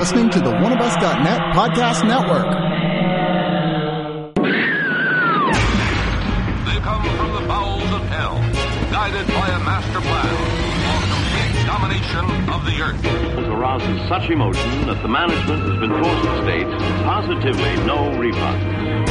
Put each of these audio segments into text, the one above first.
listening to the oneofus.net podcast network. They come from the bowels of hell, guided by a master plan for complete domination of the earth. arouses such emotion that the management has been forced to state positively no refund.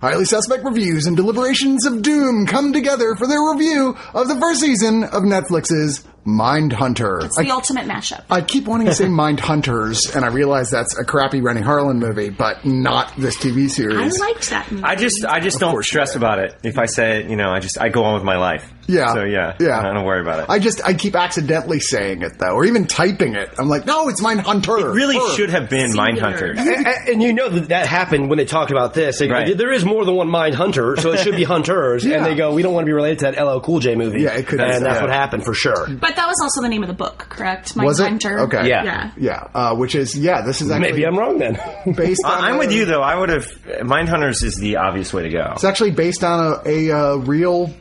Highly Suspect Reviews and Deliberations of Doom come together for their review of the first season of Netflix's Mindhunter. It's the ultimate mashup. I keep wanting to say Mind Hunters, and I realize that's a crappy Renny Harlin movie, but not this TV series. I series. liked that movie. I just, I just don't stress about it. If I say it, you know, I just, I go on with my life. Yeah. So yeah, Yeah. I don't worry about it. I just I keep accidentally saying it though, or even typing it. I'm like, no, it's Mind Hunter. it really Her. should have been Singular. Mindhunter. And, and you know that that happened when they talked about this. They Right. There is more than one mind hunter, so it should be hunters. Yeah. And they go, we don't want to be related to that LL Cool J movie. Yeah, it could be. And that's Yeah. what happened for sure. but that was also the name of the book, correct? Was it? Mindhunter. Okay. Yeah. Yeah. Yeah, uh, which is yeah, this is actually Maybe I'm wrong then. based. on I- I'm a- with you though. I would have Mine hunters is the obvious way to go. It's actually based on a, a uh, real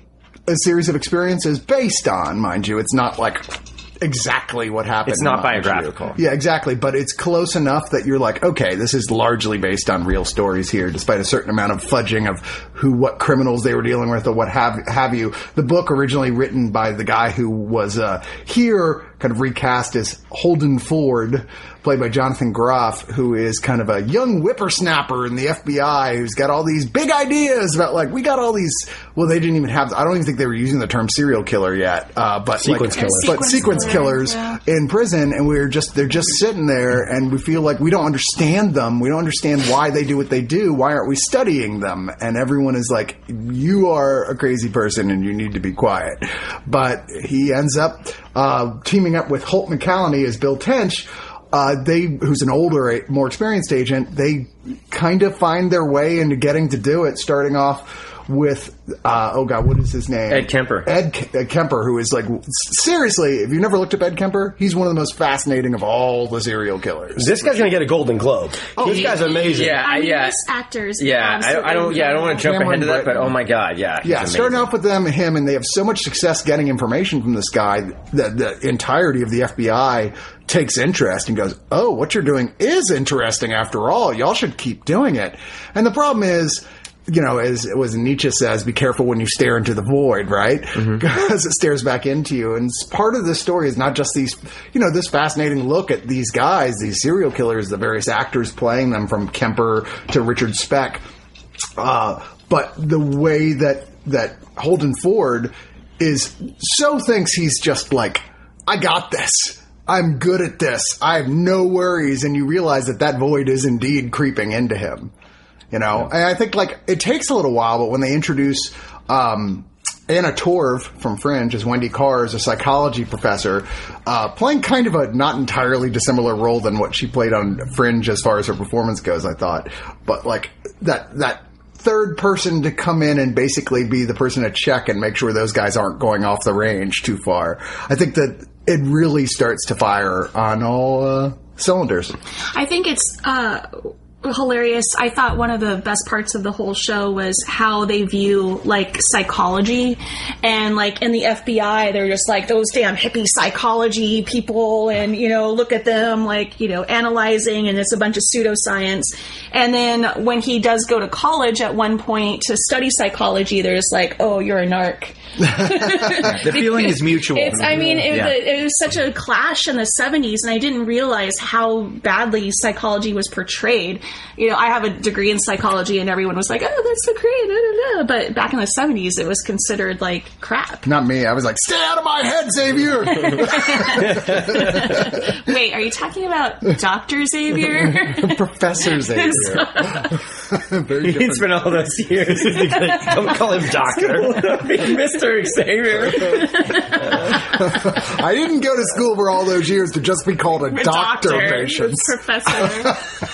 a series of experiences based on, mind you. It's not like exactly what happened. It's not you. biographical. Yeah, exactly. But it's close enough that you're like, okay, this is largely based on real stories here, despite a certain amount of fudging of who, what criminals they were dealing with, or what have have you. The book originally written by the guy who was uh, here, kind of recast as Holden Ford, played by Jonathan Groff, who is kind of a young whippersnapper in the FBI who's got all these big ideas about like we got all these. Well, they didn't even have. I don't even think they were using the term serial killer yet. Uh, but Sequence like, killer. but Sequence sequence killer, killers yeah. in prison, and we're just they're just sitting there, and we feel like we don't understand them. We don't understand why they do what they do. Why aren't we studying them? And everyone is like, "You are a crazy person, and you need to be quiet." But he ends up uh, teaming up with Holt McCallany as Bill Tench. Uh, they, who's an older, more experienced agent, they kind of find their way into getting to do it. Starting off with, uh, oh god, what is his name? Ed Kemper. Ed, Ke- Ed Kemper, who is like seriously, if you've never looked up Ed Kemper, he's one of the most fascinating of all the serial killers. this guy's going to get a Golden Globe. this guy's amazing. Yeah, I mean, yeah. actor's Yeah, I, I don't. Yeah, I don't want to jump Cameron ahead to that, but oh my god, yeah, he's Yeah, amazing. starting off with them, him, and they have so much success getting information from this guy that the entirety of the FBI takes interest and goes, "Oh, what you're doing is interesting after all. Y'all should keep doing it." And the problem is. You know, as it was Nietzsche says, be careful when you stare into the void, right? Because it stares back into you. And part of the story is not just these, you know, this fascinating look at these guys, these serial killers, the various actors playing them from Kemper to Richard Speck. Uh, but the way that that Holden Ford is so thinks he's just like, I got this. I'm good at this. I have no worries, and you realize that that void is indeed creeping into him. You know, and I think like it takes a little while, but when they introduce um, Anna Torv from Fringe as Wendy Carr as a psychology professor, uh, playing kind of a not entirely dissimilar role than what she played on Fringe as far as her performance goes, I thought. But like that that third person to come in and basically be the person to check and make sure those guys aren't going off the range too far. I think that it really starts to fire on all uh, cylinders. I think it's uh, hilarious. I thought one of the best parts of the whole show was how they view like psychology and like in the FBI, they're just like those damn hippie psychology people, and you know, look at them like you know analyzing, and it's a bunch of pseudoscience. And then when he does go to college at one point to study psychology, they're just like, oh, you're a narc. The feeling is mutual. It's, I mean, it, Yeah. was, it was such a clash in the 70s, and I didn't realize how badly psychology was portrayed. You know, I have a degree in psychology, and everyone was like, oh, that's so great. Da, da, da. But back in the 70s, it was considered like crap. Not me. I was like, stay out of my head, Xavier. Wait, are you talking about Dr. Xavier? Professor Xavier. Very He different. spent all those years. Don't call him doctor. Mr. Xavier. I didn't go to school for all those years to just be called a doctor, patient. Professor.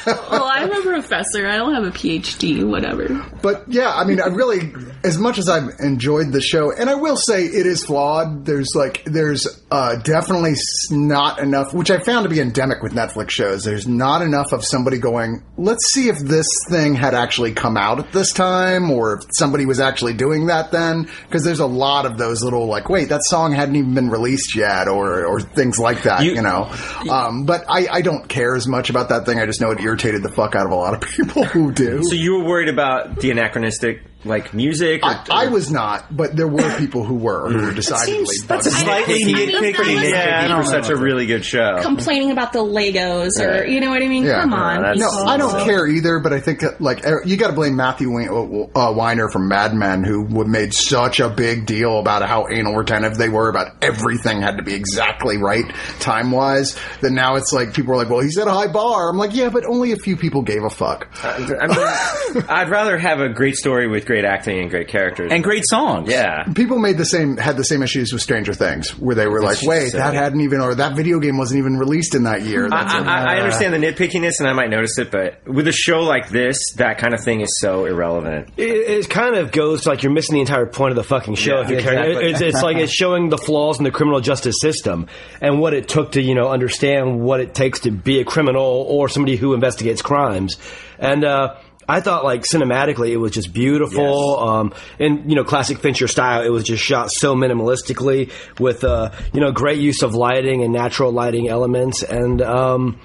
well, I I'm a professor. I don't have a PhD. Whatever. But yeah, I mean, I really, as much as I've enjoyed the show, and I will say it is flawed. There's like, there's uh, definitely not enough, which I found to be endemic with Netflix shows. There's not enough of somebody going, let's see if this thing had actually come out at this time, or if somebody was actually doing that then. Because there's a lot of those little like, wait, that song hadn't even been released yet, or or things like that. You, You- know. Um, but I, I don't care as much about that thing. I just know it irritated the fuck out of a lot of people who do. So you were worried about the anachronistic like music? Or, I, I was not, but there were people who were who were decidedly. That's a bugged. slightly that nitpicky was- Yeah, for such a really good show. Complaining about the Legos, or you know what I mean? Yeah. Come on. that's- No, people. I don't care either, but I think like er, you got to blame Matthew Wein- uh, Weiner from Mad Men, who made such a big deal about how anal retentive they were about everything had to be exactly right time wise. That now it's like people are like, "Well, he set a high bar." I'm like, "Yeah, but only a few people gave a fuck." I mean, I'd rather have a great story with great acting and great characters. and great songs. yeah. People made the same had the same issues with Stranger Things, where they were like, "Wait, so- that hadn't even or that video game wasn't even released in that year." That's I, a- I, I understand the nitpickiness, and I might notice it, but with a show like this, that kind of thing is so irrelevant. It, it kind of goes to like you're missing the entire point of the fucking show. Yeah, if you're caring. exactly. It- it's, it's like it's showing the flaws in the criminal justice system and what it took to you know understand what it takes to be a criminal or somebody who investigates crimes. And uh, I thought like cinematically it was just beautiful. Um, in you know classic Fincher style, it was just shot so minimalistically with uh, you know great use of lighting and natural lighting elements and. Um,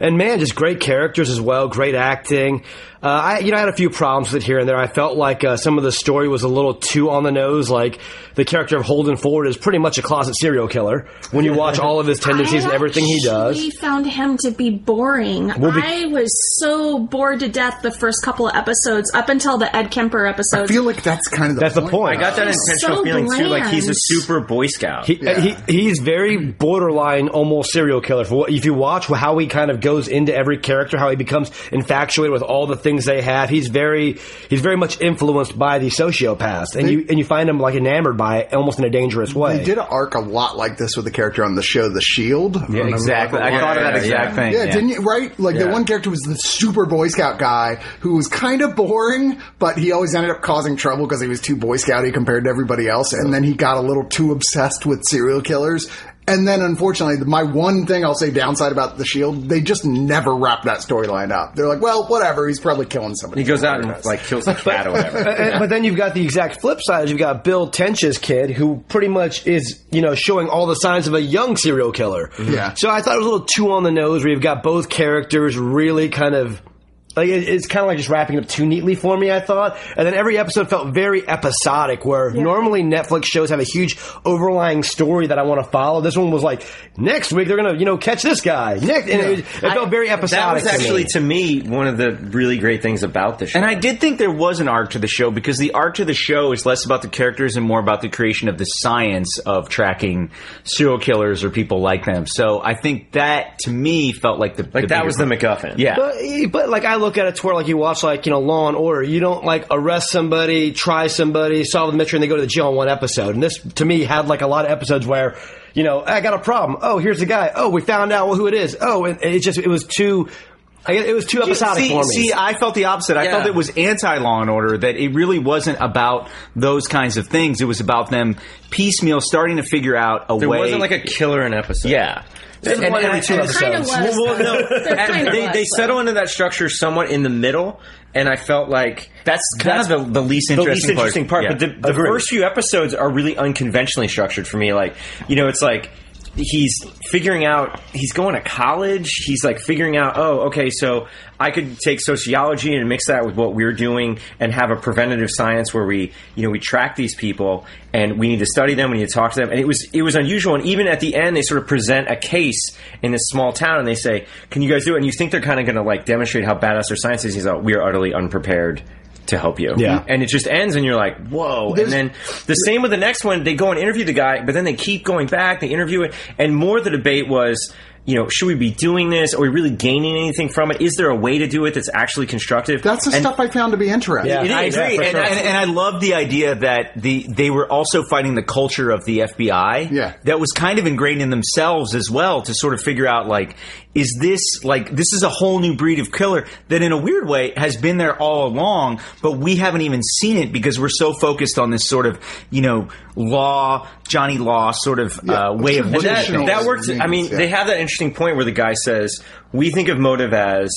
and man, just great characters as well, great acting. Uh, I, you know, I had a few problems with it here and there. I felt like uh, some of the story was a little too on the nose. Like the character of Holden Ford is pretty much a closet serial killer when you watch all of his tendencies I and everything he does. actually found him to be boring. be- I was so bored to death the first couple of episodes, up until the Ed Kemper episode. I feel like that's kind of the That's the point. point. I got that He's intentional so feeling too, like he's a super Boy Scout. He, uh, he he's very borderline, almost serial killer. For what if you watch how he kind of goes into every character, how he becomes infatuated with all the things they have. He's very he's very much influenced by the sociopaths, and you and you find him like enamored by it, almost in a dangerous way. They did an arc a lot like this with the character on the show, The Shield. Yeah, exactly. I Yeah, thought of that yeah, exact yeah. thing. Yeah, didn't you? Right? Like the one character was the super Boy Scout guy who was kind of boring, but he always ended up causing trouble because he was too Boy Scouty compared to everybody else. And then he got a little too obsessed with serial killers. And then, unfortunately, my one thing I'll say downside about the Shield, they just never wrap that storyline up. They're like, well, whatever. He's probably killing somebody. He goes out and like kills the cat or whatever. Uh, But then you've got the exact flip side. You've got Bill Tench's kid, who pretty much is, you know, showing all the signs of a young serial killer. Yeah. So I thought it was a little too on the nose, where you've got both characters really kind of. Like it- it's kind of like just wrapping up too neatly for me. I thought, and then every episode felt very episodic. Where normally Netflix shows have a huge overlying story that I want to follow. This one was like, next week they're gonna, you know, catch this guy. Next, and it, it felt very episodic. That was actually, to me. to me, one of the really great things about the show. And I did think there was an arc to the show because the arc to the show is less about the characters and more about the creation of the science of tracking serial killers or people like them. So I think that to me felt like the like that bigger was the part. MacGuffin. yeah. But, but like I look at it to where like you watch like you know Law and Order, you don't like arrest somebody, try somebody, solve the mystery, and they go to the jail in one episode. And this to me had like a lot of episodes where you know I got a problem. Oh, here's the guy. Oh, we found out who it is. Oh, and it just it was too. I, it was too episodic see, for me. see, I felt the opposite. I Yeah. felt it was anti Law and Order. That it really wasn't about those kinds of things. It was about them piecemeal starting to figure out a way. There way. wasn't like a killer in episode. yeah. There's one every two It kind of episodes. was. Well, well, no, There kind of they, they settle into that structure somewhat in the middle, and I felt like That's kind of the, the least the interesting least interesting part. Yeah. But the, the first few episodes are really unconventionally structured for me. Like, you know, it's like he's figuring out he's going to college. He's like figuring out, oh, okay, so I could take sociology and mix that with what we're doing and have a preventative science where we, you know, we track these people and we need to study them. We need to talk to them. And it was it was unusual. And even at the end, they sort of present a case in this small town and they say, "Can you guys do it?" And you think they're kind of going to like demonstrate how badass their science is. He's like, "We are utterly unprepared." To help you, Yeah. and it just ends, and you're like, "Whoa!" and then the same with the next one. They go and interview the guy, but then they keep going back. They interview it, and more the debate was, you know, should we be doing this? Are we really gaining anything from it? Is there a way to do it that's actually constructive? That's the And- stuff I found to be interesting. Yeah. It I is, agree, for and, sure. and, and I love the idea that the they were also fighting the culture of the FBI. Yeah. that was kind of ingrained in themselves as well to sort of figure out like is this like this is a whole new breed of killer that in a weird way has been there all along, but we haven't even seen it because we're so focused on this sort of you know law Johnny Law sort of uh, way of And looking at that works. I mean, yeah. they have that interesting point where the guy says, "We think of motive as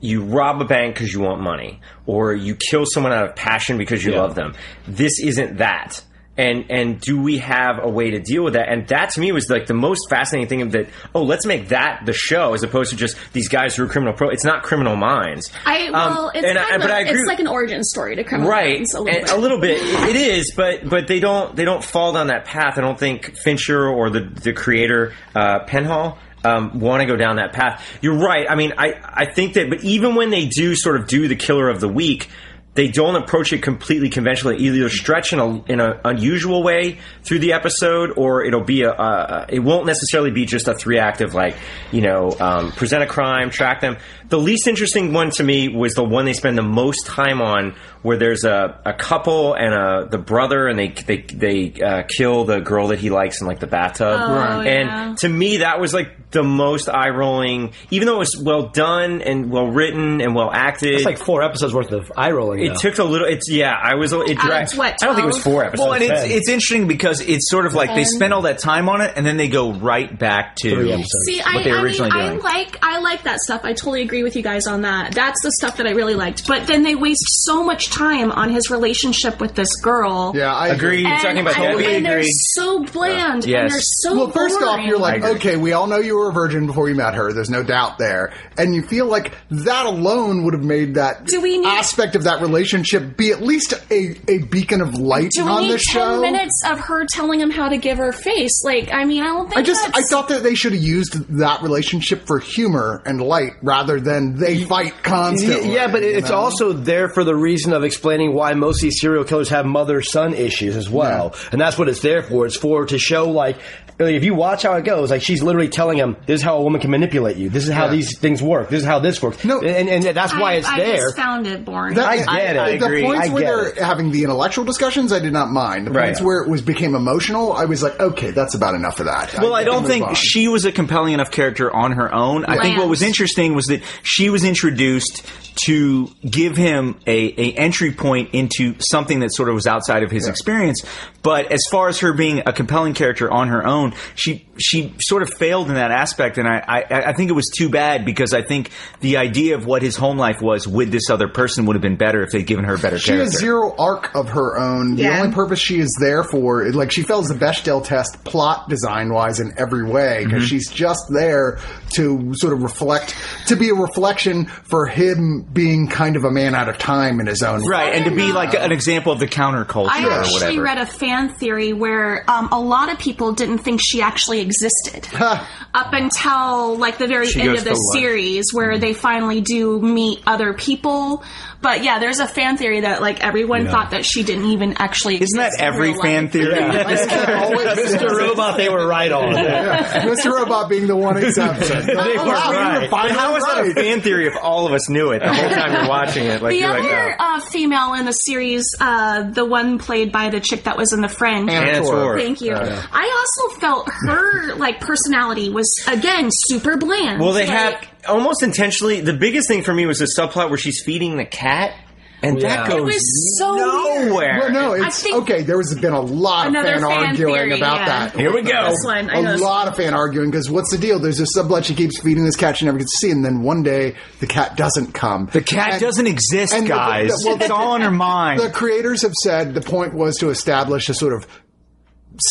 you rob a bank because you want money, or you kill someone out of passion because you love them. This isn't that." And and do we have a way to deal with that? And that to me was like the most fascinating thing of that. Oh, let's make that the show as opposed to just these guys who are criminal pro. It's not criminal minds. I well, Um, it's and I- kind but I agree- it's like an origin story to criminal right minds a little bit. a little bit it it is but but they don't they don't fall down that path i don't think fincher or the the creator uh penhall um, want to go down that path you're right i mean i i think that but even when they do sort of do the killer of the week they don't approach it completely conventionally. Either stretch in a in an unusual way through the episode, or it'll be a. It won't necessarily be just a three act of like you know um, present a crime, track them. The least interesting one to me was the one they spend the most time on, where there's a, a couple and a the brother, and they they they uh, kill the girl that he likes in like the bathtub. Oh, Right. And yeah. to me, that was like the most eye rolling, even though it was well done and well written and well acted. It's like four episodes worth of eye rolling. It though. took a little. It's yeah. I was. It Out of dragged. what, I don't think it was four episodes. Well, and it's it's interesting because it's sort of like they Ten. spend all that time on it and then they go right back to Three episodes. See, what I, they I originally mean, doing. I like I like that stuff. I totally agree with you guys on that. That's the stuff that I really liked. But then they waste so much time on his relationship with this girl. Yeah, I Agree. agree. And, talking about and, Debbie, and they're agree. so bland Yes. and they're so Well, first off, you're like, okay, we all know you were a virgin before you met her. There's no doubt there. And you feel like that alone would have made that Do we need- aspect of that relationship be at least a, a beacon of light Do we on the this ten show. minutes of her telling him how to give her face? Like, I mean, I don't think I just I thought that they should have used that relationship for humor and light rather than they fight constantly. Yeah, but you it's know? also there for the reason of explaining why most of these serial killers have mother-son issues as well, and that's what it's there for. It's for to show like. If you watch how it goes, like she's literally telling him, "This is how a woman can manipulate you. This is how Yeah. these things work. This is how this works." No. and, and that's why I, it's I there. just found it boring. That- I get it. The I agree. points I where they're it. having the intellectual discussions, I did not mind. The points Right. where it was became emotional, I was like, okay, that's about enough of that. Well, I, can don't think on. she was a compelling enough character on her own. I think what was interesting was that she was introduced to give him a, a entry point into something that sort of was outside of his experience. But as far as her being a compelling character on her own, she she sort of failed in that aspect, and I, I I think it was too bad because I think the idea of what his home life was with this other person would have been better if they'd given her a better She character. has zero arc of her own. The only purpose she is there for, like she fails the Bechdel test plot design wise in every way because Mm-hmm. she's just there to sort of reflect, to be a reflection for him being kind of a man out of time in his own Right, and to be know. like an example of the counterculture I or actually whatever. read a fan theory where um, a lot of people didn't think she actually existed up until like the very She end goes of the to lunch. series, where they finally do meet other people. But yeah, there's a fan theory that like everyone thought that she didn't even actually. Isn't that exist in every real fan life. theory? Mr. Robot, they were right on. Mr. Robot being the one exception. They were wow, right. were finally How is that a fan theory if all of us knew it the whole time you're watching it? Like The you're other like, oh. uh, female in the series, uh, the one played by the chick that was in The Fringe. Anna Anna Torv. Torv. Thank you. I also felt her like personality was again super bland. Well, they Like, have almost intentionally. The biggest thing for me was the subplot where she's feeding the cat, and Yeah. that It goes It was so weird. nowhere. Well, no, it's okay. There has been a lot of fan, fan arguing theory, about yeah. that. Here we go. This one, I a know. lot of fan arguing because what's the deal? There's this sublet she keeps feeding this cat she never gets to see, and then one day the cat doesn't come. The cat And- doesn't exist, and the- guys. the- well, it's all in her mind. The creators have said the point was to establish a sort of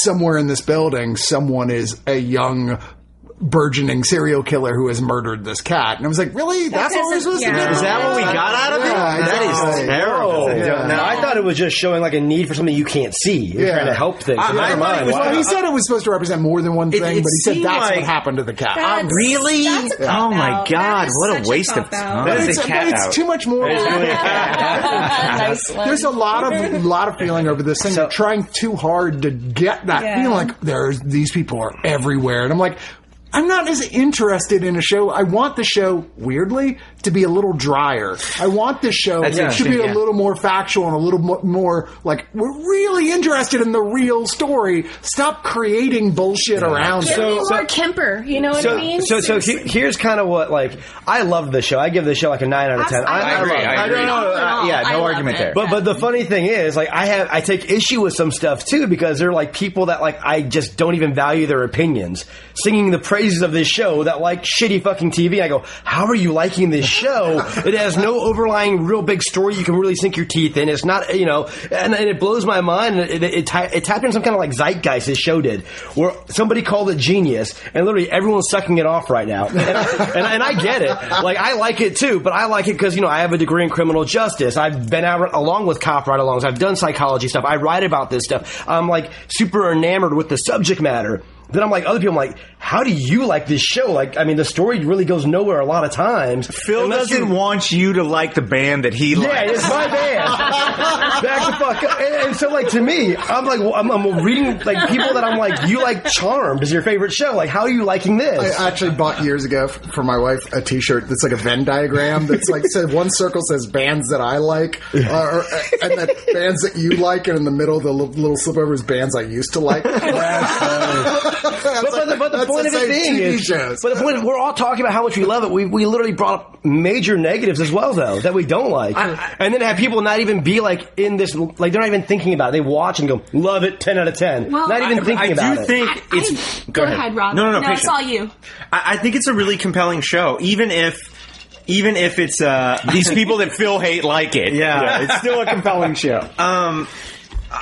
somewhere in this building, someone is a young. Burgeoning serial killer who has murdered this cat, and I was like, "Really? That's what we're doesn't- supposed to yeah. Is that what we got out of it? Yeah, That is exactly. terrible. Yeah. No, I thought it was just showing like a need for something you can't see. You're Yeah. trying to help things. I- Never thought mind. it was- Wow. Well, he said it was supposed to represent more than one thing, it but he said that's like- what happened to the cat. That's- really? that's a Oh my. God, what a such waste of time. That is it's, a cat it's out. too much more. nice one. There's a lot of lot of feeling over this thing. They're trying too hard to get that Yeah. feeling like there's these people are everywhere, and I'm like, I'm not as interested in a show. I want the show, weirdly, to be a little drier. I want this show That's to be interesting, a little more factual and a little mo- more like we're really interested in the real story. Stop creating bullshit around Give it. me so- more Kemper. You know what so, I mean? so, so he, here's kind of what like I love the show. I give the show like a nine out of ten. I- I agree, love it. I agree. All in all, yeah, no I argument it. there. But but the funny thing is, like I have I take issue with some stuff too because they're like people that like I just don't even value their opinions, singing the praises of this show that like shitty fucking TV. I go, how are you liking this show? it has no overlying real big story you can really sink your teeth in. It's not you know, and, and it blows my mind. It, it, it, it tapped in some kind of like zeitgeist. This show did, where somebody called it genius, and literally everyone's sucking it off right now. And, and, and I get it. Like I like it too, but I like it because you know I have a degree in criminal justice. I've been out along with cop ride-alongs. I've done psychology stuff. I write about this stuff. I'm like super enamored with the subject matter. Then I'm like other people. I'm like, how do you like this show? Like, I mean, the story really goes nowhere a lot of times. Phil Unless doesn't you- want you to like the band that he yeah, likes. it's my band. Back the fuck up. And, and so, like, to me, I'm like, I'm, I'm reading, like, people that I'm like, you like Charmed is your favorite show. Like, how are you liking this? I actually bought years ago f- for my wife a T-shirt that's like a Venn diagram that's like said one circle says bands that I like, uh, or, and then bands that you like, and in the middle the li- little slip over is bands I used to like. But, but, the, but the That's point of it being TV is, shows. but the point is, we're all talking about how much we love it. We, we literally brought up major negatives as well, though, that we don't like. and then have people not even be like in this, like they're not even thinking about it. They watch and go, love it, 10 out of 10. Well, not even I- thinking I about do it. think it's. I- go ahead, Rob. No, no, no. No, it's patient. all you. I, I think it's a really compelling show, even if. Even if it's uh, These people that Phil hate like it. Yeah. it's still a compelling show. Um,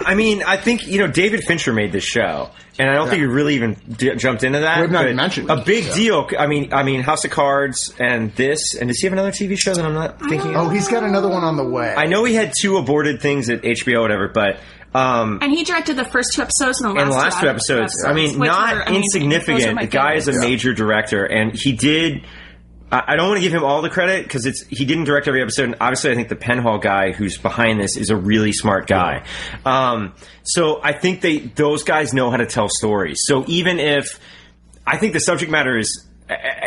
I mean, I think you know David Fincher made this show, and I don't think we really even d- jumped into that. We've not even mentioned a big so. deal. I mean, I mean, House of Cards and this, and does he have another TV show that I'm not thinking oh, of? he's got another one on the way. I know he had two aborted things at HBO, whatever, but. Um, And he directed the first two episodes and the last, and the last two episodes, I mean, which not were amazing. Those are insignificant. The guy is a favorites. major director, and he did. I don't want to give him all the credit because it's he didn't direct every episode. And obviously, I think the Penhall guy who's behind this is a really smart guy. Um, so I think they those guys know how to tell stories. So even if I think the subject matter is.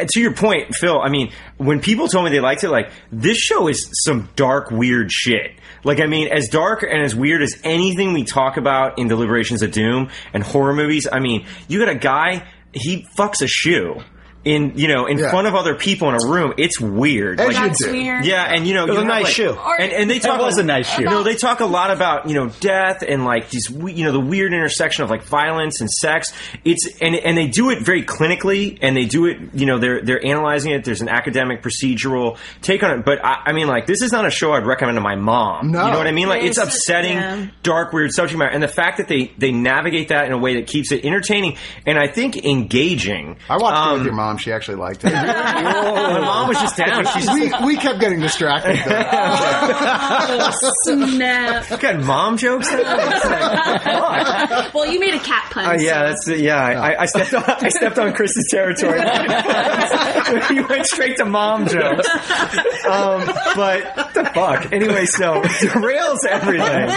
To your point, Phil. I mean, when people told me they liked it, like this show is some dark, weird shit. Like, I mean, as dark and as weird as anything we talk about in Deliberations of Doom and horror movies. I mean, you got a guy he fucks a shoe in you know in Yeah. front of other people in a room. It's weird. As Like, you That's do. weird. yeah, and you know, it was you a nice like- shoe. And, and they talk It was a nice shoe. No, they talk a lot about you know death and like these you know the weird intersection of like violence and sex. It's and and they do it very clinically, and they do it you know they're they're analyzing it. There's an academic procedural take on it, but I, I mean like this is not a show I'd recommend to my mom. No. you know what I mean? Like it's It's- upsetting, yeah. dark, weird subject matter, and the fact that they they navigate that in a way that keeps it entertaining and I think engaging. I watched it Um, with your mom. She actually liked it. My mom was just down. She's we, we kept getting distracted. Though. Oh, snap. got mom jokes. Now? It's like, fuck. Well, you made a cat pun. Uh, yeah, so- that's yeah. I, I stepped on I stepped on Chris's territory. you went straight to mom jokes. Um, but the fuck. Anyway, so derails everything.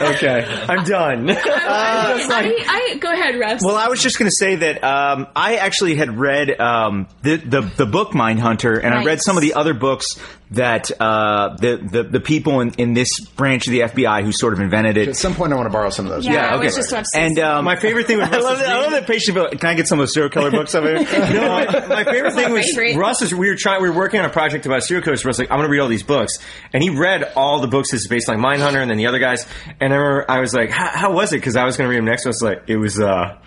Okay, I'm done. Uh, I, I, go ahead, Russ. Well, I was just going to say that um, I actually had read um, the, the the book Mindhunter, and I read some of the other books that uh, the, the the people in, in this branch of the FBI who sort of invented it. At some point, I want to borrow some of those. Yeah, I okay. was just about to say and um, My favorite thing with I love that. I love that patient. bill. Can I get some of the serial killer books over here? no, my, my favorite thing was favorite. Russ is we were trying we were working on a project about serial killers. Russ like I'm going to read all these books, and he read all the books that's based on Mind Hunter, and then the other guys. And I remember I was like, how, how was it? Because I was going to read them next. I was like, it was uh.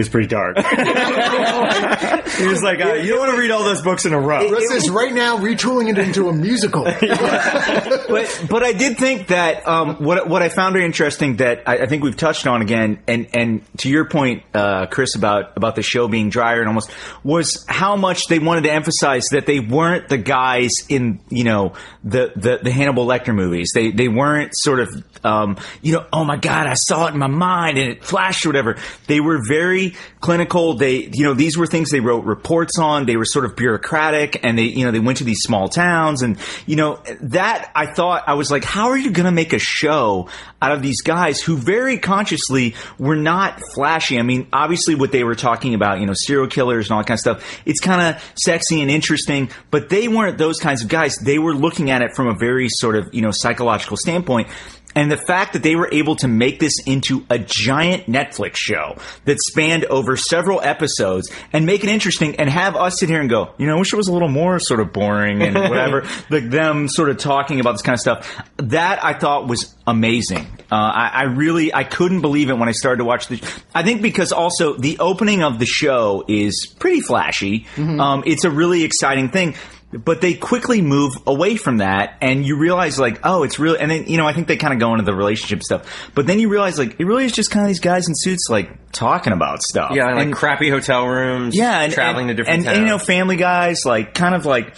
It was pretty dark. he was like, uh, "You don't want to read all those books in a row." Russ is right now retooling it into a musical. but but I did think that um, what what I found very interesting that I, I think we've touched on again, and and to your point, uh, Chris, about about the show being drier and almost was how much they wanted to emphasize that they weren't the guys in you know the the, the Hannibal Lecter movies. They they weren't sort of um, you know oh my god I saw it in my mind and it flashed or whatever. They were very clinical. They, you know, these were things they wrote reports on. They were sort of bureaucratic and they, you know, they went to these small towns and, you know, that I thought, I was like, how are you going to make a show out of these guys who very consciously were not flashy? I mean, obviously what they were talking about, you know, serial killers and all that kind of stuff, it's kind of sexy and interesting, but they weren't those kinds of guys. They were looking at it from a very sort of, you know, psychological standpoint. And the fact that they were able to make this into a giant Netflix show that spanned over several episodes and make it interesting and have us sit here and go, you know, I wish it was a little more sort of boring and whatever, like them sort of talking about this kind of stuff. That I thought was amazing. Uh, I, I really, I couldn't believe it when I started to watch the, I think because also the opening of the show is pretty flashy. Um, it's a really exciting thing but they quickly move away from that and you realize like oh it's really and then you know i think they kind of go into the relationship stuff but then you realize like it really is just kind of these guys in suits like talking about stuff Yeah, like and, crappy hotel rooms. yeah and, traveling and, to different and, towns. and, you know family guys like kind of like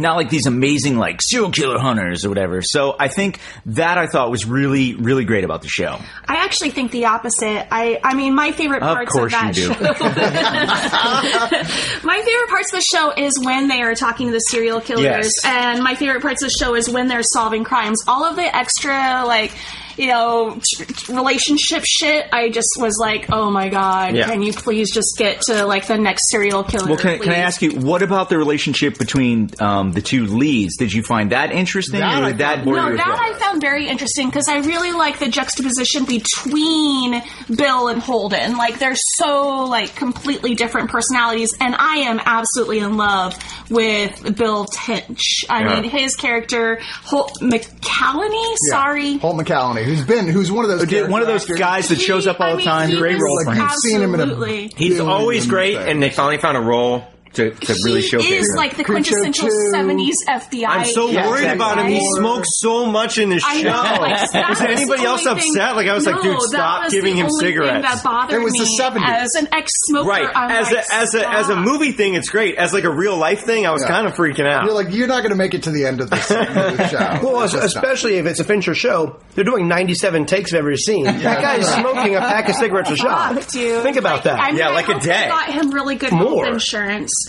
not like these amazing like serial killer hunters or whatever so i think that i thought was really really great about the show I actually think the opposite. I, I mean, my favorite Of parts of that you do. show. my favorite parts of the show is when they are talking to the serial killers, Yes. and my favorite parts of the show is when they're solving crimes. All of the extra, like, you know, t- t- relationship shit. I just was like, oh my god, Yeah. can you please just get to like the next serial killer? well can, can i ask you what about the relationship between um, the two leads did you find that interesting That or did that No, that well? I found very interesting because I really like the juxtaposition between Bill and Holden. Like they're so like completely different personalities, and I am absolutely in love with Bill Tench. I Yeah. mean, his character Holt McCallany. Sorry. Holt McCallany, who's been, who's one of those, Dude, one of those guys that shows up all I the mean, time. Great was role for Like, him. you've seen him in a Absolutely. He's always great, and they finally found a role to, to really he showcase is him. like the quintessential '70s FBI. I'm so agent, worried about him. He right? smokes so much in this I show. know. Like, that Was was anybody else thing- upset? Like I was like, dude, stop giving him cigarettes. That bothered It was the 70s. as an ex-smoker. Right, I'm as like, a as a as a movie thing, it's great. As like a real life thing, I was Yeah. kind of freaking out. You're like, you're not going to make it to the end of this the show. Well, It's just not. especially if it's a Fincher show, they're doing 97 takes of every scene. That guy's smoking a pack of cigarettes a shot. Fuck. Think about that. Yeah, like a hope day. Got him really good health insurance,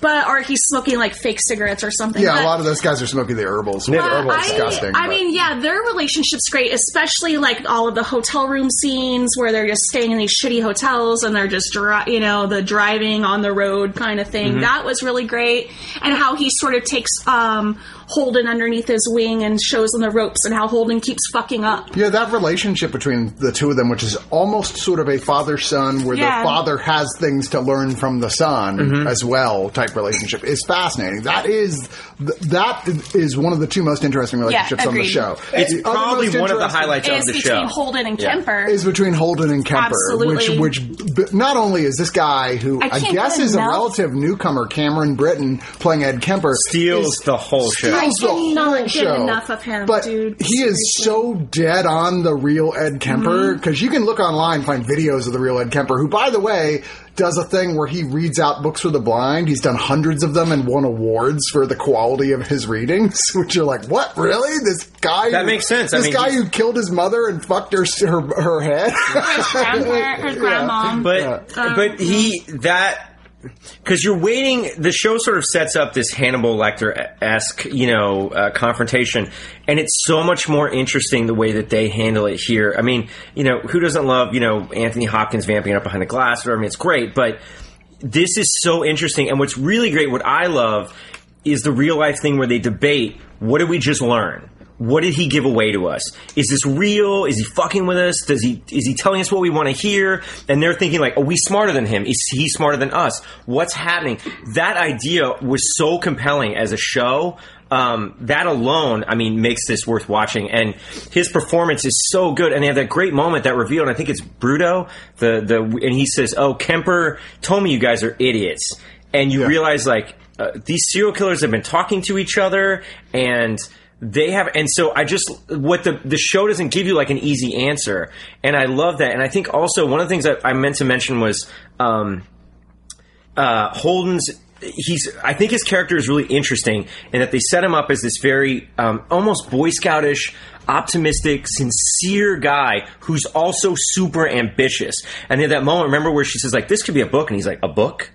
but or he's smoking like fake cigarettes or something. Yeah, but, a lot of those guys are smoking the herbals. Yeah, herbals. I, disgusting. I but- mean, yeah, their relationship's great, especially like all of the hotel room scenes where they're just staying in these shitty hotels and they're just, dri- you know, the driving on the road kind of thing. That was really great, and how he sort of takes um, Holden underneath his wing and shows him the ropes, and how Holden keeps fucking up. Yeah, that relationship between the two of them, which is almost sort of a father son, where Yeah. the father has things to learn from the son Mm-hmm. as well, type relationship, is fascinating. That is that is one of the two most interesting relationships on the show. it's The probably one of the interesting highlights of Is the between show. Holden and Yeah. Kemper. Is between Holden and Kemper, Absolutely. which which not only is this guy who I I, guess get is a relative newcomer, Cameron Britton, playing Ed Kemper, Steals is- the whole show. Steals I the cannot whole get show. enough of him, but dude. he is so dead on the real Ed Kemper Mm-hmm. because you can look online find videos of the real Ed Kemper, who, by the way, does a thing where he reads out books for the blind. He's done hundreds of them and won awards for the quality of his readings. Which are like, what really? This guy That who- makes sense. I This mean, guy who killed his mother and fucked her her, her head. his grandpa, his grandmom. But Um, but he that because you're waiting. The show sort of sets up this Hannibal Lecter esque you know uh, confrontation, and it's so much more interesting the way that they handle it here. I mean, you know, who doesn't love you know Anthony Hopkins vamping up behind the glass? Or I mean, it's great, but this is so interesting. And what's really great, what I love, is the real life thing where they debate what did we just learn. What did he give away to us? Is this real? Is he fucking with us? Does he is he telling us what we want to hear? And they're thinking like, are we smarter than him? Is he smarter than us? What's happening? That idea was so compelling as a show. Um, that alone, I mean, makes this worth watching. And his performance is so good. And they have that great moment, that reveal, and I think it's Brudos. The the and he says, "Oh, Kemper told me you guys are idiots." And you realize like uh, these serial killers have been talking to each other and they have and so i just what the the show doesn't give you like an easy answer and i love that and i think also one of the things that i meant to mention was um uh holden's he's I think his character is really interesting in that they set him up as this very um, almost Boy Scoutish. Optimistic, sincere guy who's also super ambitious. And in that moment, remember where she says, like, this could be a book, and he's like, a book?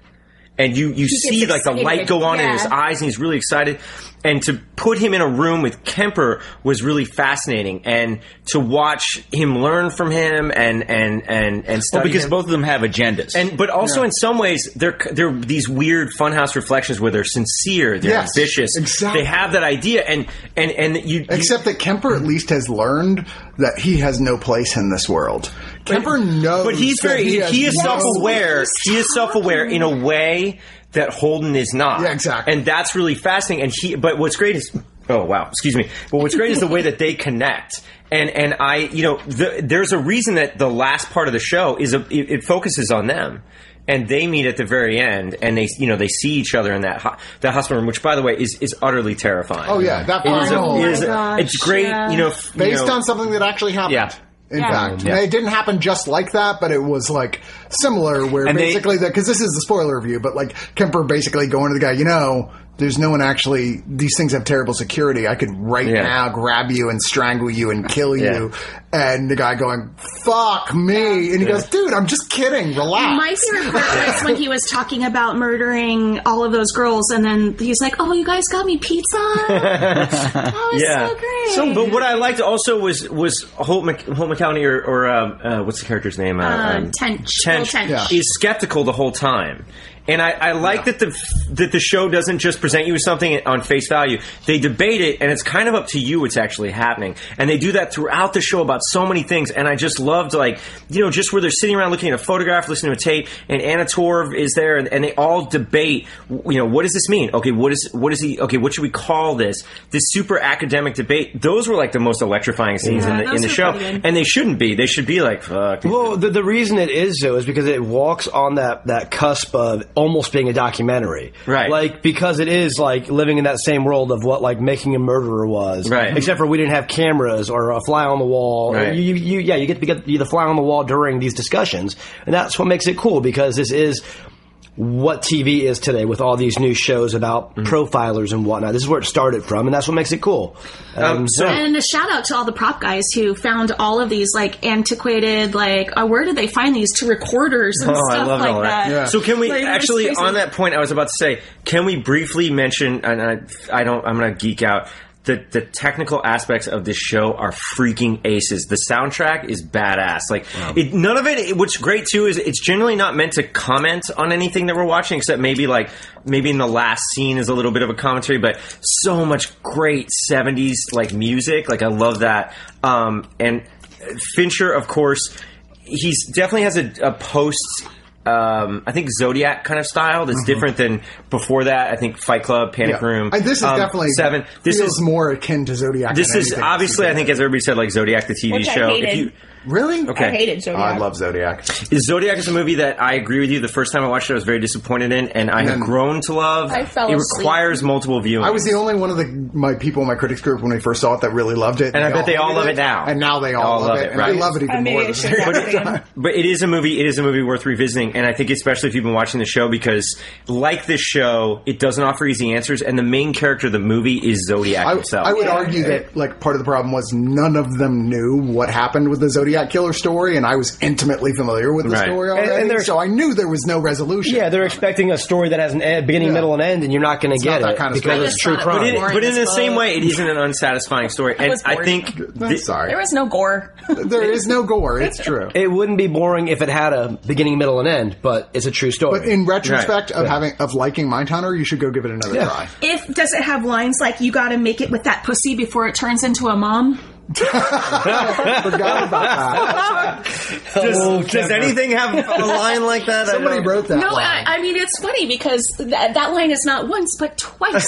And you, you see like the light go on in his eyes, and he's really excited. And to put him in a room with Kemper was really fascinating, and to watch him learn from him and and and and Well, study because him. both of them have agendas. And but also in some ways they're they're these weird funhouse reflections where they're sincere, they're Yes, ambitious, exactly. they have that idea, and and and you, you Except that Kemper at least has learned that he has no place in this world. Kemper knows, but he's very he, he, has is self-aware. He is self-aware in a way that Holden is not. Yeah, exactly. And that's really fascinating. And he, but what's great is, oh wow, excuse me. But what's great is the way that they connect. And and I, you know, the, there's a reason that the last part of the show is a it, it focuses on them. And they meet at the very end, and they, you know, they see each other in that ho- that hospital room, which, by the way, is, is utterly terrifying. Oh yeah, that It is a- final it is a- gosh, it's great, yeah. you know, f- you based know- on something that actually happened. Yeah. In Yeah. fact, Yeah. it didn't happen just like that, but it was like similar. Where And they- basically, because this is the spoiler review, but like Kemper basically going to the guy, you know, there's no one actually. These things have terrible security. I could right Yeah. now grab you and strangle you and kill Yeah. you. And the guy going, "Fuck me," and he goes, "Dude, I'm just kidding. Relax." My favorite part was when he was talking about murdering all of those girls, and then he's like, "Oh, you guys got me pizza." that was yeah. so great. So, but what I liked also was was Holt, Mc, Holt McCallany or, or uh, uh, what's the character's name? Uh, Um, Tench. Will Tench. Yeah. is skeptical the whole time. And I, I like that the that the show doesn't just present you with something on face value. They debate it, and it's kind of up to you what's actually happening. And they do that throughout the show about so many things. And I just loved, like, you know, just where they're sitting around looking at a photograph, listening to a tape, and Anna Torv is there, and, and they all debate. You know, what does this mean? Okay, what is what is he? Okay, what should we call this? This super academic debate. Those were like the most electrifying scenes Yeah, in the in the show, pretty and they shouldn't be. They should be like, fuck. Well, the, the reason it is though is because it walks on that that cusp of almost being a documentary, Right. Like because it is like living in that same world of what like making a murderer was, Right. Except for we didn't have cameras or a fly on the wall. Right. You, you, yeah, you get to be the fly on the wall during these discussions, and that's what makes it cool because this is what TV is today with all these new shows about Mm-hmm. profilers and whatnot. This is where it started from, and that's what makes it cool. Um, so- And a shout out to all the prop guys who found all of these like antiquated, like uh, where did they find these to recorders and Oh, I stuff love like that. that. Yeah. So can we Like, actually on that point? I was about to say, can we briefly mention? And I, I don't. I'm going to geek out. The, the technical aspects of this show are freaking aces. The soundtrack is badass. Like it, none of it. What's great too is it's generally not meant to comment on anything that we're watching, except maybe like maybe in the last scene is a little bit of a commentary. But so much great '70s like music. Like I love that. Um, and Fincher, of course, he's definitely has a, a post. Um, I think Zodiac kind of style that's different than before that. I think Fight Club, Panic Yeah. Room. Uh, this is um, definitely seven. This feels is more akin to Zodiac. this than is obviously. I think as everybody said, like Zodiac, the TV Which I show. hated. If you really okay, I hated Oh, Zodiac. I love Zodiac. Zodiac is a movie that I agree with you. The first time I watched it, I was very disappointed in, and I have grown to love. I fell it asleep. requires multiple viewings. I was the only one of the my people in my critics group when we first saw it that really loved it. And I bet they all hated love it now. And now they all, love, it. and right. I love it even maybe more. I than should they- watch. But it is a movie. It is a movie worth revisiting, and I think especially if you've been watching the show because, like this show, it doesn't offer easy answers, and the main character of the movie is Zodiac I, himself. I would argue that like part of the problem was none of them knew what happened with the Zodiac killer story, and I was intimately familiar with the Right. story And- and so I knew there was no resolution. Yeah, they're expecting a story that has an end, beginning, Yeah. middle, and end, and you're not going to not get that it kind of because story. it's true But crime. but, it, but in the fuck. same way, it isn't an unsatisfying story, and was I think I'm sorry. There was no gore. there is no gore. It's true. it wouldn't be boring if it had a beginning, middle, and end, but it's a true story. But in retrospect Right. of having of liking Mindhunter, you should go give it another Yeah. try. if does it have lines like "You got to make it with that pussy before it turns into a mom"? Forgot about that. does, does anything have a line like that? I Somebody don't- wrote that. No, line. I, I mean it's funny because that, that line is not once but twice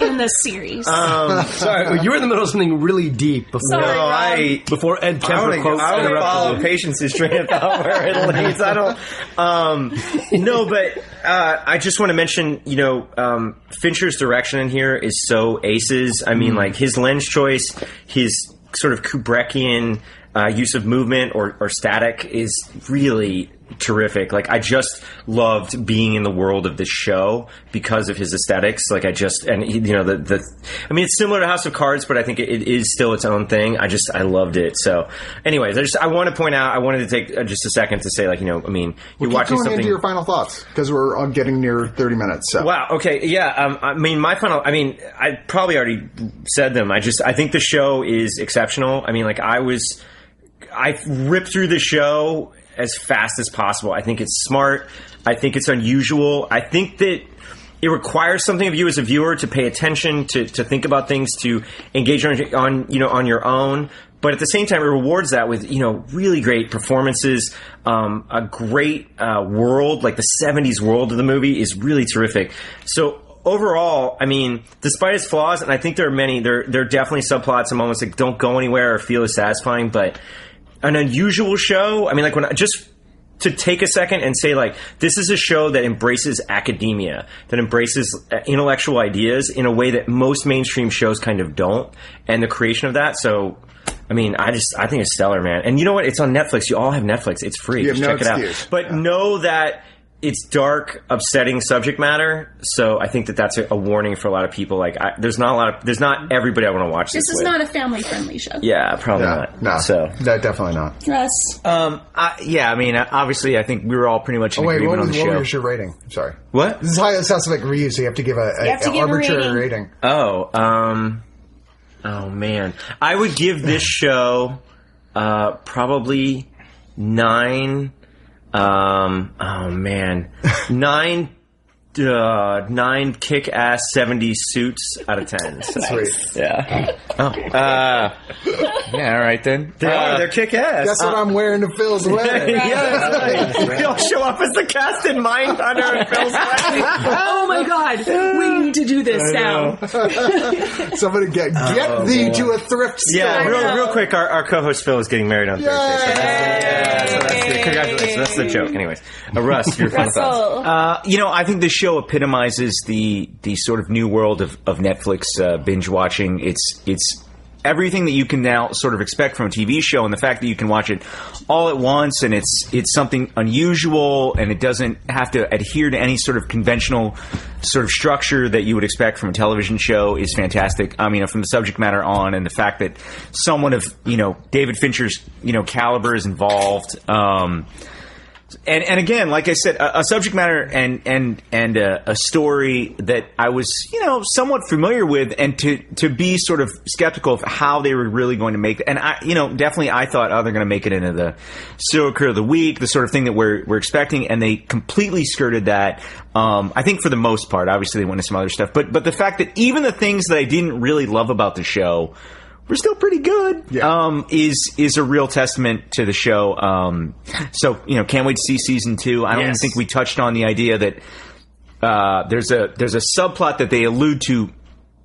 in this series. Sorry, you were in the middle of something really deep before, Sorry, No, Rob. I. before Ed I Kemper want quotes to interrupted follow you. patience's train of thought where it leads. I don't. Um, no, but uh, I just want to mention, you know, um, Fincher's direction in here is so aces. I mean, like his lens choice, his sort of Kubrickian uh, use of movement or, or static is really terrific. Like I just loved being in the world of this show because of his aesthetics. Like I just and he, you know the the I mean it's similar to House of Cards, but I think it, it is still its own thing. I just I loved it. So, anyways, I just I want to point out I wanted to take uh, just a second to say like you know I mean you're Keep watching something. into your final thoughts because we're uh, getting near 30 minutes. So Wow. Okay. Yeah. Um, I mean, my final. I mean, I probably already said them. I just. I think the show is exceptional. I mean, like I was. I ripped through the show as fast as possible. I think it's smart. I think it's unusual. I think that it requires something of you as a viewer to pay attention, to, to think about things, to engage on, on you know on your own. But at the same time, it rewards that with you know really great performances, um, a great uh, world like the '70s world of the movie is really terrific. So overall, I mean, despite its flaws, and I think there are many, there there are definitely subplots and moments that don't go anywhere or feel as satisfying, but an unusual show. I mean, like when I just to take a second and say like this is a show that embraces academia that embraces uh, intellectual ideas in a way that most mainstream shows kind of don't and the creation of that so I mean, I just I think it's stellar, man. And you know what? It's on Netflix. You all have Netflix. It's free. Just no check it out. excuse. But know that it's dark, upsetting subject matter. So I think that that's a, a warning for a lot of people. Like, I, there's not a lot of there's not everybody I want to watch this. This is with. not a family friendly show. Yeah, probably yeah, not. no, So no, definitely not. Russ. Um, I, yeah, I mean, uh, obviously, I think we were all pretty much in Oh wait, what agreement was, on the what show. was your rating? I'm sorry. what? This is high Scientific review, so you have to give a, a, You have to a give a arbitrary rating. rating. Oh, um, oh man, I would give this show uh, probably nine. Um, oh man, nine. Uh, nine kick-ass 70s suits out of 10. Sweet. yeah. Oh, uh, yeah, all right then. They Uh, are. They're kick-ass. That's what I'm wearing to Phil's wedding. yeah, we all show up as the cast in Mindhunter and Phil's wedding. Oh my god, we need to do this now. Somebody get get thee to a thrift store. Yeah, real, real quick, our, our co-host Phil is getting married on Thursday. So that's, yeah, so that's the, congratulations. That's the joke. Anyways, uh, Russ, your final thoughts. Russell. Uh, you know, I think this show epitomizes the the sort of new world of, of Netflix uh, binge watching. It's it's everything that you can now sort of expect from a TV show, and the fact that you can watch it all at once, and it's it's something unusual, and it doesn't have to adhere to any sort of conventional sort of structure that you would expect from a television show is fantastic. I mean, from the subject matter on, and the fact that someone of you know David Fincher's you know caliber is involved. Um, and and again, like I said, a, a subject matter and and and a, a story that I was you know somewhat familiar with, and to to be sort of skeptical of how they were really going to make, and I you know definitely I thought oh they're going to make it into the serial killer of the week, the sort of thing that we're we're expecting, and they completely skirted that. Um, I think for the most part, obviously they went into some other stuff, but but the fact that even the things that I didn't really love about the show were still pretty good. Yeah. Um, is is a real testament to the show. Um, so you know, can't wait to see season two. I don't even Yes. think we touched on the idea that uh, there's a there's a subplot that they allude to.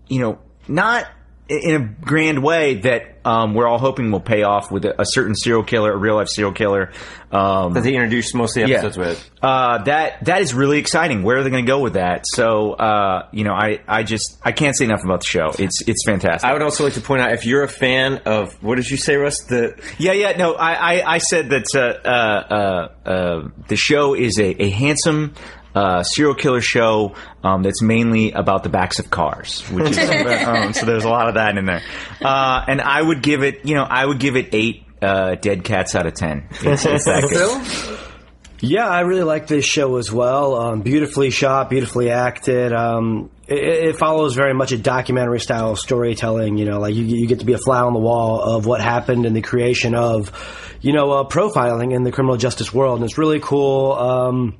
You know, not i- in a grand way that um, we're all hoping will pay off with a, a certain serial killer, a real life serial killer. Um, That they introduced most of the yeah. episodes with. uh, that that is really exciting. Where are they going to go with that? So uh, you know, I, I just I can't say enough about the show. It's it's fantastic. I would also like to point out if you're a fan of what did you say, Russ? The Yeah, yeah. No, I, I, I said that uh, uh, uh, uh, the show is a, a handsome uh, serial killer show um, that's mainly about the backs of cars, which is um, so there's a lot of that in there. Uh, and I would give it, you know, I would give it eight uh, dead cats out of ten. It's, it's that good. Phil? Yeah, I really like this show as well. Um, beautifully shot, beautifully acted. Um, it, it follows very much a documentary style storytelling. You know, like you, you get to be a fly on the wall of what happened in the creation of, you know, uh, profiling in the criminal justice world, and it's really cool. Um,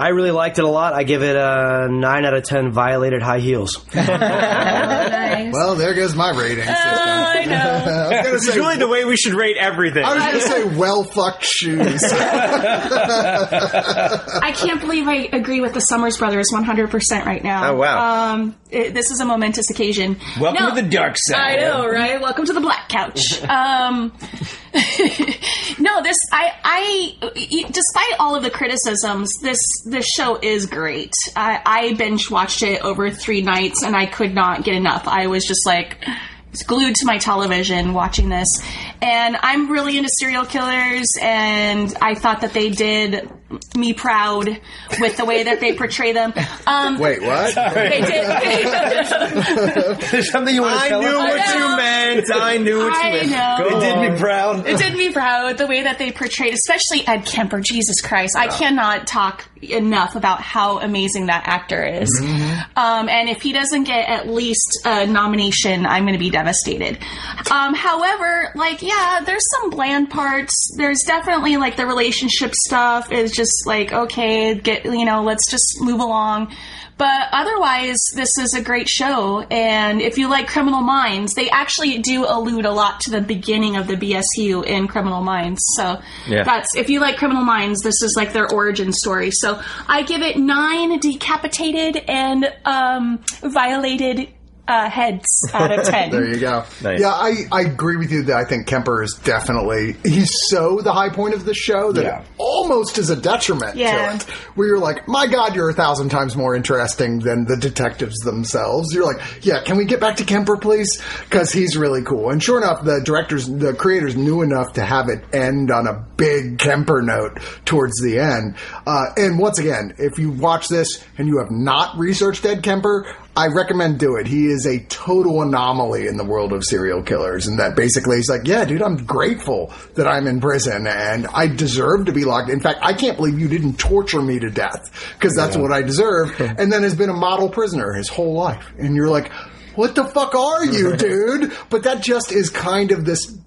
I really liked it a lot. I give it a nine out of ten. Violated high heels. Nice. Well, there goes my rating system. I know. I was gonna This is say, really the way we should rate everything. I was going to say well fucked shoes. I can't believe I agree with the Summers Brothers 100% right now. Oh, wow. Um, it, this is a momentous occasion. Welcome No, to the dark side. I know, right? Welcome to the black couch. Um, no, this I I despite all of the criticisms, this this show is great. I, I binge watched it over three nights and I could not get enough. I was just like. glued to my television watching this. And I'm really into serial killers, and I thought that they did me proud with the way that they portray them. Um, Wait, what? they did. There's something you want to I tell knew us? what I you know. meant. I knew what you I meant. know. It did me proud. It did me proud the way that they portrayed, especially Ed Kemper. Jesus Christ, I cannot talk enough about how amazing that actor is. Um, and if he doesn't get at least a nomination, I'm going to be devastated. Um, however, like, yeah, there's some bland parts. There's definitely like the relationship stuff is just like, okay, get you know, let's just move along. But otherwise, this is a great show. And if you like Criminal Minds, they actually do allude a lot to the beginning of the BSU in Criminal Minds. So Yeah. that's if you like Criminal Minds, this is like their origin story. So I give it nine decapitated and um, violated uh, heads out of ten. There you go. Nice. Yeah, I, I agree with you that I think Kemper is definitely he's so the high point of the show that Yeah. it almost is a detriment Yeah. to it. Where you're like, my God, you're a thousand times more interesting than the detectives themselves. You're like, yeah, can we get back to Kemper, please? Because he's really cool. And sure enough, the directors, the creators knew enough to have it end on a big Kemper note towards the end. Uh, and once again, if you watch this and you have not researched Ed Kemper, I recommend do it. He is a total anomaly in the world of serial killers, and that basically he's like, yeah, dude, I'm grateful that I'm in prison and I deserve to be locked. In fact, I can't believe you didn't torture me to death because that's what I deserve. and then has been a model prisoner his whole life, and you're like, what the fuck are you, dude? But that just is kind of this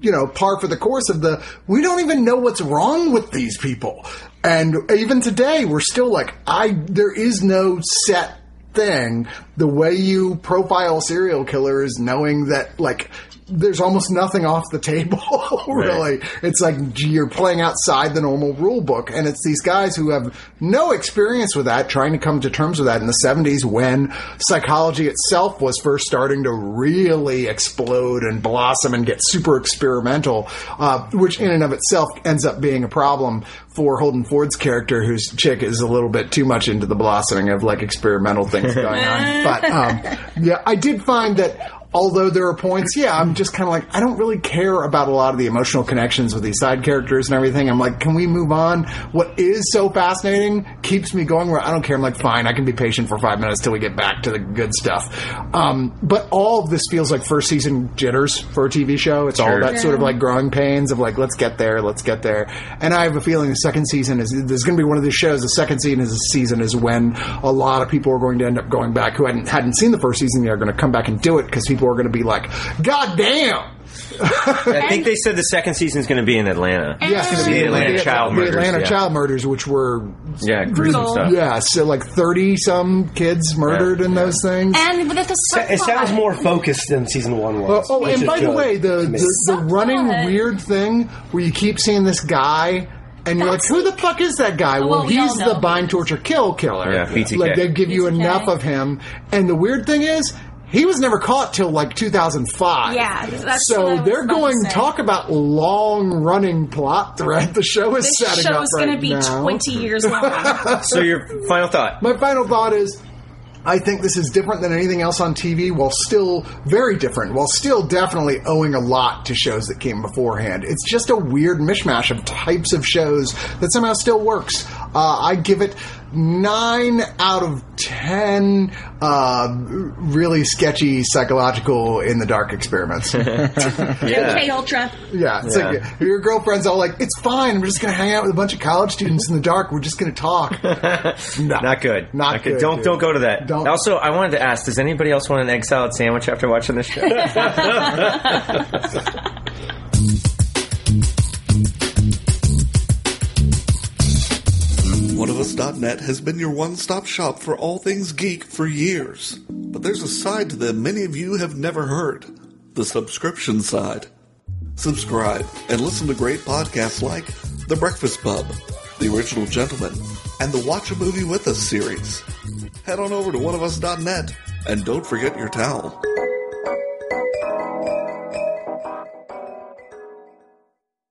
you know, par for the course of the, we don't even know what's wrong with these people. And even today, we're still like, I, there is no set thing. The way you profile serial killers, knowing that, like, there's almost nothing off the table, really. It's like you're playing outside the normal rule book. And it's these guys who have no experience with that, trying to come to terms with that in the 70s when psychology itself was first starting to really explode and blossom and get super experimental, uh, which in and of itself ends up being a problem for Holden Ford's character, whose chick is a little bit too much into the blossoming of like experimental things going on. But um, yeah, I did find that although there are points, yeah, I'm just kind of like, I don't really care about a lot of the emotional connections with these side characters and everything. I'm like, can we move on? What is so fascinating keeps me going where I don't care. I'm like, fine, I can be patient for five minutes till we get back to the good stuff. Um, but all of this feels like first season jitters for a TV show. It's all Sure. that sort of like growing pains of like, let's get there, let's get there. And I have a feeling the second season is, there's going to be one of these shows. The second season is season is when a lot of people are going to end up going back who hadn't, hadn't seen the first season. They're going to come back and do it because people are going to be like, God damn. I think they said the second season is going to be in Atlanta. Yeah, it's gonna The be Atlanta the, child the murders, Atlanta yeah. child murders, which were Yeah, gruesome Brutal. stuff. yeah, so like thirty some kids murdered in those things. And with the It sounds more focused than season one was. oh, oh and by the way, the the, the running weird thing where you keep seeing this guy. And you're like, who the fuck is that guy? Well, well, he's know. the bind, torture, kill killer. Yeah, BTK. Like they give you BTK. enough of him. And the weird thing is, he was never caught till like 2005. Yeah, that's what I so was they're about to going say. talk about long running plot thread. The show is this setting show up is right going to be now. 20 years long. So your final thought? My final thought is I think this is different than anything else on TV, while still very different, while still definitely owing a lot to shows that came beforehand. It's just a weird mishmash of types of shows that somehow still works. Uh, I give it nine out of ten uh, really sketchy psychological in the dark experiments. MK Ultra. Yeah, it's Yeah. like your girlfriend's all like, "It's fine. We're just gonna hang out with a bunch of college students in the dark. We're just gonna talk." No, Not good. Not good, Don't dude. don't go to that. Don't. Also, I wanted to ask: Does anybody else want an egg salad sandwich after watching this show? OneOfUs.net has been your one-stop shop for all things geek for years. But there's a side to them many of you have never heard. The subscription side. Subscribe and listen to great podcasts like The Breakfast Pub, The Original Gentleman, and the Watch a Movie With Us series. Head on over to OneOfUs.net and don't forget your towel.